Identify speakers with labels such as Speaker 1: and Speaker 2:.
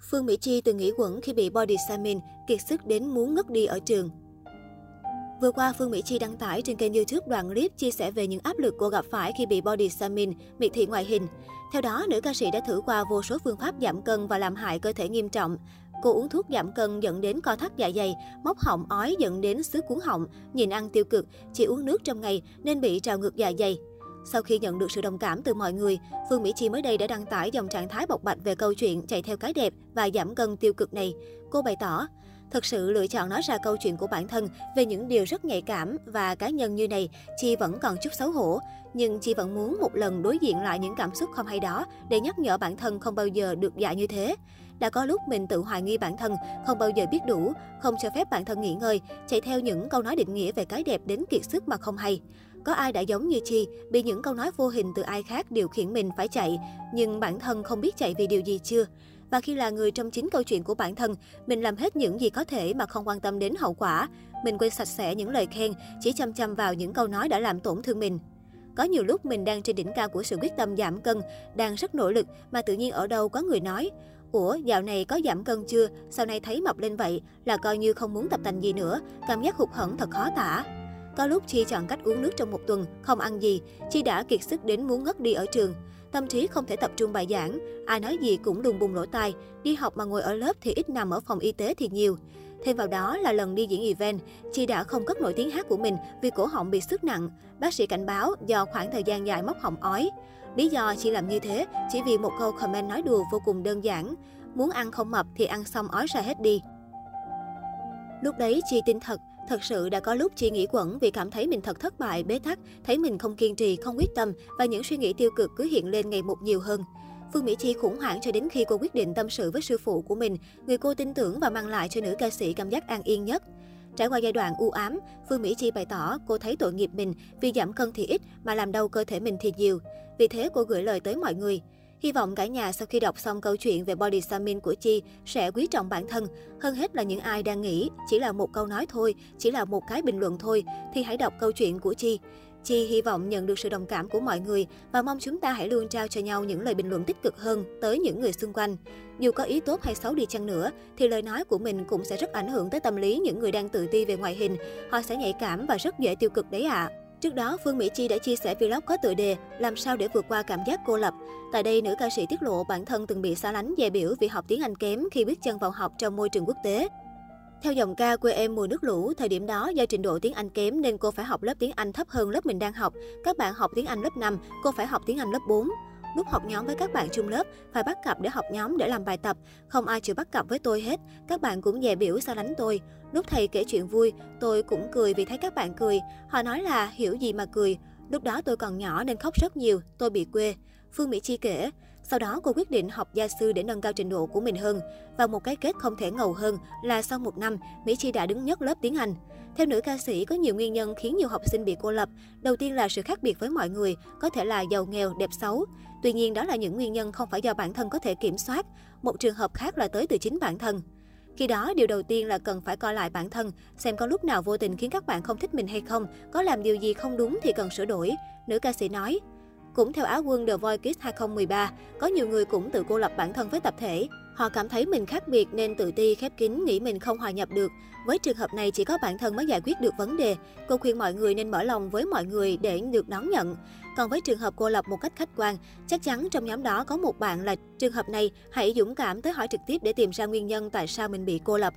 Speaker 1: Phương Mỹ Chi từng nghĩ quẩn khi bị body shaming, kiệt sức đến muốn ngất đi ở trường. Vừa qua, Phương Mỹ Chi đăng tải trên kênh YouTube đoạn clip chia sẻ về những áp lực cô gặp phải khi bị body shaming, miệt thị ngoại hình. Theo đó, nữ ca sĩ đã thử qua vô số phương pháp giảm cân và làm hại cơ thể nghiêm trọng. Cô uống thuốc giảm cân dẫn đến co thắt dạ dày, móc họng ói dẫn đến xứ cuốn họng, nhìn ăn tiêu cực, chỉ uống nước trong ngày nên bị trào ngược dạ dày. Sau khi nhận được sự đồng cảm từ mọi người, Phương Mỹ Chi mới đây đã đăng tải dòng trạng thái bộc bạch về câu chuyện chạy theo cái đẹp và giảm cân tiêu cực này. Cô bày tỏ, Thật sự lựa chọn nói ra câu chuyện của bản thân về những điều rất nhạy cảm và cá nhân như này, chị vẫn còn chút xấu hổ. Nhưng chị vẫn muốn một lần đối diện lại những cảm xúc không hay đó để nhắc nhở bản thân không bao giờ được dạy như thế. Đã có lúc mình tự hoài nghi bản thân, không bao giờ biết đủ, không cho phép bản thân nghỉ ngơi, chạy theo những câu nói định nghĩa về cái đẹp đến kiệt sức mà không hay. Có ai đã giống như Chi, bị những câu nói vô hình từ ai khác điều khiển mình phải chạy, nhưng bản thân không biết chạy vì điều gì chưa? Và khi là người trong chính câu chuyện của bản thân, mình làm hết những gì có thể mà không quan tâm đến hậu quả. Mình quên sạch sẽ những lời khen, chỉ chăm chăm vào những câu nói đã làm tổn thương mình. Có nhiều lúc mình đang trên đỉnh cao của sự quyết tâm giảm cân, đang rất nỗ lực mà tự nhiên ở đâu có người nói Ủa, dạo này có giảm cân chưa? Sau này thấy mập lên vậy là coi như không muốn tập tành gì nữa, cảm giác hụt hẫng thật khó tả. Có lúc Chi chọn cách uống nước trong một tuần, không ăn gì, Chi đã kiệt sức đến muốn ngất đi ở trường. Tâm trí không thể tập trung bài giảng, ai nói gì cũng đùng bùng lỗ tai, đi học mà ngồi ở lớp thì ít nằm ở phòng y tế thì nhiều. Thêm vào đó là lần đi diễn event, Chi đã không cất nổi tiếng hát của mình vì cổ họng bị sức nặng. Bác sĩ cảnh báo do khoảng thời gian dài móc họng ói. Lý do Chi làm như thế chỉ vì một câu comment nói đùa vô cùng đơn giản. Muốn ăn không mập thì ăn xong ói ra hết đi. Lúc đấy Chi tin thật, Thật sự đã có lúc chị nghĩ quẩn vì cảm thấy mình thật thất bại, bế tắc, thấy mình không kiên trì, không quyết tâm và những suy nghĩ tiêu cực cứ hiện lên ngày một nhiều hơn. Phương Mỹ Chi khủng hoảng cho đến khi cô quyết định tâm sự với sư phụ của mình, người cô tin tưởng và mang lại cho nữ ca sĩ cảm giác an yên nhất. Trải qua giai đoạn u ám, Phương Mỹ Chi bày tỏ cô thấy tội nghiệp mình vì giảm cân thì ít mà làm đau cơ thể mình thì nhiều. Vì thế cô gửi lời tới mọi người. Hy vọng cả nhà sau khi đọc xong câu chuyện về body shaming của Chi sẽ quý trọng bản thân. Hơn hết là những ai đang nghĩ chỉ là một câu nói thôi, chỉ là một cái bình luận thôi, thì hãy đọc câu chuyện của Chi. Chi hy vọng nhận được sự đồng cảm của mọi người và mong chúng ta hãy luôn trao cho nhau những lời bình luận tích cực hơn tới những người xung quanh. Dù có ý tốt hay xấu đi chăng nữa, thì lời nói của mình cũng sẽ rất ảnh hưởng tới tâm lý những người đang tự ti về ngoại hình. Họ sẽ nhạy cảm và rất dễ tiêu cực đấy ạ. À. Trước đó, Phương Mỹ Chi đã chia sẻ vlog có tựa đề Làm sao để vượt qua cảm giác cô lập. Tại đây, nữ ca sĩ tiết lộ bản thân từng bị xa lánh dè biểu vì học tiếng Anh kém khi bước chân vào học trong môi trường quốc tế. Theo dòng ca quê em mùa nước lũ, thời điểm đó do trình độ tiếng Anh kém nên cô phải học lớp tiếng Anh thấp hơn lớp mình đang học. Các bạn học tiếng Anh lớp 5, cô phải học tiếng Anh lớp 4. Lúc học nhóm với các bạn chung lớp, phải bắt cặp để học nhóm để làm bài tập. Không ai chịu bắt cặp với tôi hết. Các bạn cũng dè biểu sao lánh tôi. Lúc thầy kể chuyện vui, tôi cũng cười vì thấy các bạn cười. Họ nói là hiểu gì mà cười. Lúc đó tôi còn nhỏ nên khóc rất nhiều, tôi bị quê. Phương Mỹ Chi kể, sau đó cô quyết định học gia sư để nâng cao trình độ của mình hơn. Và một cái kết không thể ngầu hơn là sau một năm, Mỹ Chi đã đứng nhất lớp tiếng Anh. Theo nữ ca sĩ, có nhiều nguyên nhân khiến nhiều học sinh bị cô lập. Đầu tiên là sự khác biệt với mọi người, có thể là giàu nghèo, đẹp xấu. Tuy nhiên, đó là những nguyên nhân không phải do bản thân có thể kiểm soát. Một trường hợp khác là tới từ chính bản thân. Khi đó, điều đầu tiên là cần phải coi lại bản thân, xem có lúc nào vô tình khiến các bạn không thích mình hay không, có làm điều gì không đúng thì cần sửa đổi. Nữ ca sĩ nói, cũng theo Á quân The Voice Kids 2013, có nhiều người cũng tự cô lập bản thân với tập thể. Họ cảm thấy mình khác biệt nên tự ti, khép kín, nghĩ mình không hòa nhập được. Với trường hợp này chỉ có bản thân mới giải quyết được vấn đề. Cô khuyên mọi người nên mở lòng với mọi người để được đón nhận. Còn với trường hợp cô lập một cách khách quan, chắc chắn trong nhóm đó có một bạn là trường hợp này, hãy dũng cảm tới hỏi trực tiếp để tìm ra nguyên nhân tại sao mình bị cô lập.